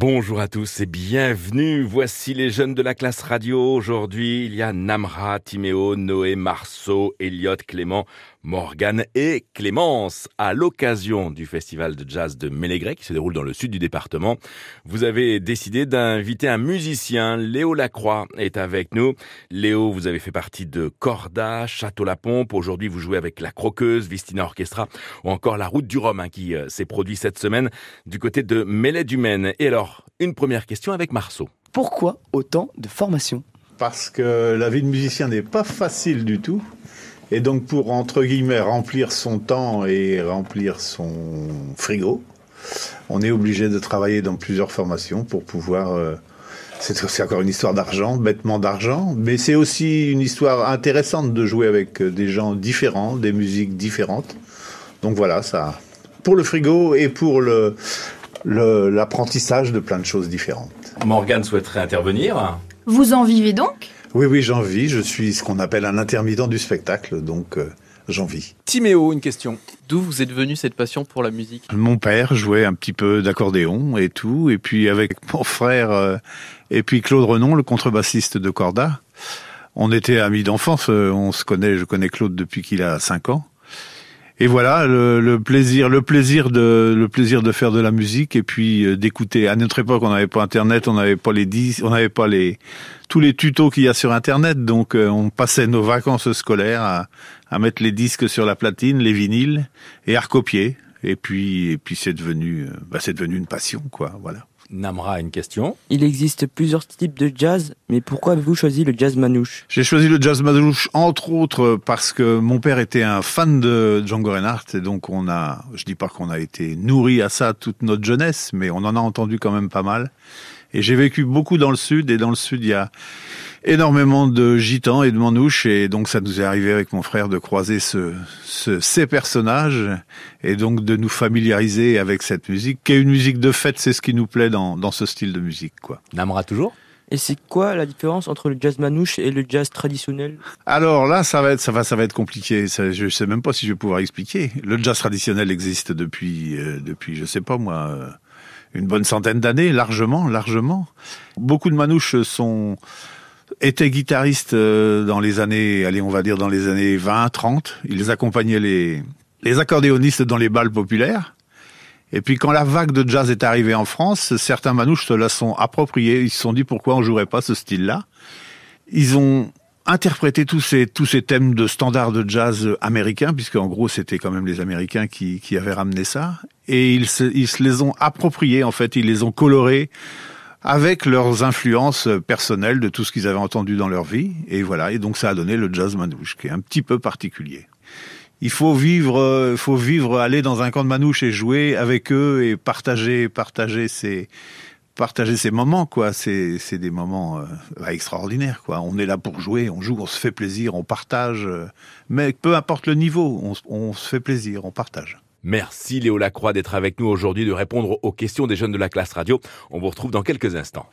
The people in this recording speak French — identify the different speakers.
Speaker 1: Bonjour à tous et bienvenue. Voici les jeunes de la classe radio. Aujourd'hui, il y a Namra, Timéo, Noé, Marceau, Elliot, Clément, Morgane et Clémence. À l'occasion du festival de jazz de Mélégré qui se déroule dans le sud du département, vous avez décidé d'inviter un musicien. Léo Lacroix est avec nous. Léo, vous avez fait partie de Corda, Château-la-Pompe. Aujourd'hui, vous jouez avec La Croqueuse, Vistina Orchestra ou encore La Route du Rhum hein, qui euh, s'est produit cette semaine du côté de Mêlée du Maine. Et alors, alors, une première question avec Marceau.
Speaker 2: Pourquoi autant de formation
Speaker 3: Parce que la vie de musicien n'est pas facile du tout. Et donc pour, entre guillemets, remplir son temps et remplir son frigo, on est obligé de travailler dans plusieurs formations pour pouvoir... Euh, c'est encore une histoire d'argent, bêtement d'argent, mais c'est aussi une histoire intéressante de jouer avec des gens différents, des musiques différentes. Donc voilà, ça, pour le frigo et pour le, l'apprentissage de plein de choses différentes.
Speaker 1: Morgane souhaiterait intervenir.
Speaker 4: Vous en vivez donc?
Speaker 3: Oui, oui, j'en vis. Je suis ce qu'on appelle un intermittent du spectacle, donc euh, j'en vis.
Speaker 2: Timéo, une question.
Speaker 5: D'où vous êtes venu cette passion pour la musique?
Speaker 3: Mon père jouait un petit peu d'accordéon et tout, et puis avec mon frère euh, et puis Claude Renon, le contrebassiste de Corda, on était amis d'enfance. Euh, on se connaît, je connais Claude depuis qu'il a 5 ans et voilà le, plaisir le plaisir de le plaisir de faire de la musique et puis euh, d'écouter. À notre époque on n'avait pas internet on n'avait pas les disques on n'avait pas les tous les tutos qu'il y a sur internet. Donc euh, on passait nos vacances scolaires à, à mettre les disques sur la platine les vinyles et à recopier. Et puis et puis c'est devenu euh, bah, c'est devenu une passion quoi. Voilà
Speaker 1: Namra une question.
Speaker 6: Il existe plusieurs types de jazz, mais pourquoi avez-vous choisi le jazz manouche?
Speaker 3: J'ai choisi le jazz manouche entre autres parce que mon père était un fan de Django Reinhardt et donc on a, je dis pas qu'on a été nourri à ça toute notre jeunesse, mais on en a entendu quand même pas mal. Et j'ai vécu beaucoup dans le sud et dans le sud il y a énormément de gitans et de manouches et donc ça nous est arrivé avec mon frère de croiser ce, ces personnages et donc de nous familiariser avec cette musique qui est une musique de fête, c'est ce qui nous plaît dans, dans ce style de musique quoi.
Speaker 1: Namra toujours?
Speaker 6: Et c'est quoi la différence entre le jazz manouche et le jazz traditionnel?
Speaker 3: Alors là, ça va être, ça va, ça va être compliqué. Ça, je sais même pas si je vais pouvoir expliquer. Le jazz traditionnel existe depuis, euh, depuis, je sais pas moi, euh, une bonne centaine d'années, largement, largement. Beaucoup de manouches sont était guitariste euh, dans les années, allez, on va dire dans les années 20, 30. Ils accompagnaient les, les accordéonistes dans les balles populaires. Et puis quand la vague de jazz est arrivée en France, certains manouches se la sont appropriés. Ils se sont dit pourquoi on jouerait pas ce style-là? Ils ont interprété tous ces tous ces thèmes de standards de jazz américains, puisque en gros c'était quand même les Américains qui qui avaient ramené ça. Et ils se, ils se les ont appropriés en fait. Ils les ont colorés avec leurs influences personnelles de tout ce qu'ils avaient entendu dans leur vie. Et voilà, et donc ça a donné le jazz manouche, qui est un petit peu particulier. Il faut vivre, faut vivre, aller dans un camp de manouche et jouer avec eux et partager, partager ces, partager ces moments, quoi. C'est, c'est des moments euh, extraordinaires, quoi. On est là pour jouer, on joue, on se fait plaisir, on partage. Euh, mais peu importe le niveau, on, on se fait plaisir, on partage.
Speaker 1: Merci Léo Lacroix d'être avec nous aujourd'hui, de répondre aux questions des jeunes de la classe radio. On vous retrouve dans quelques instants.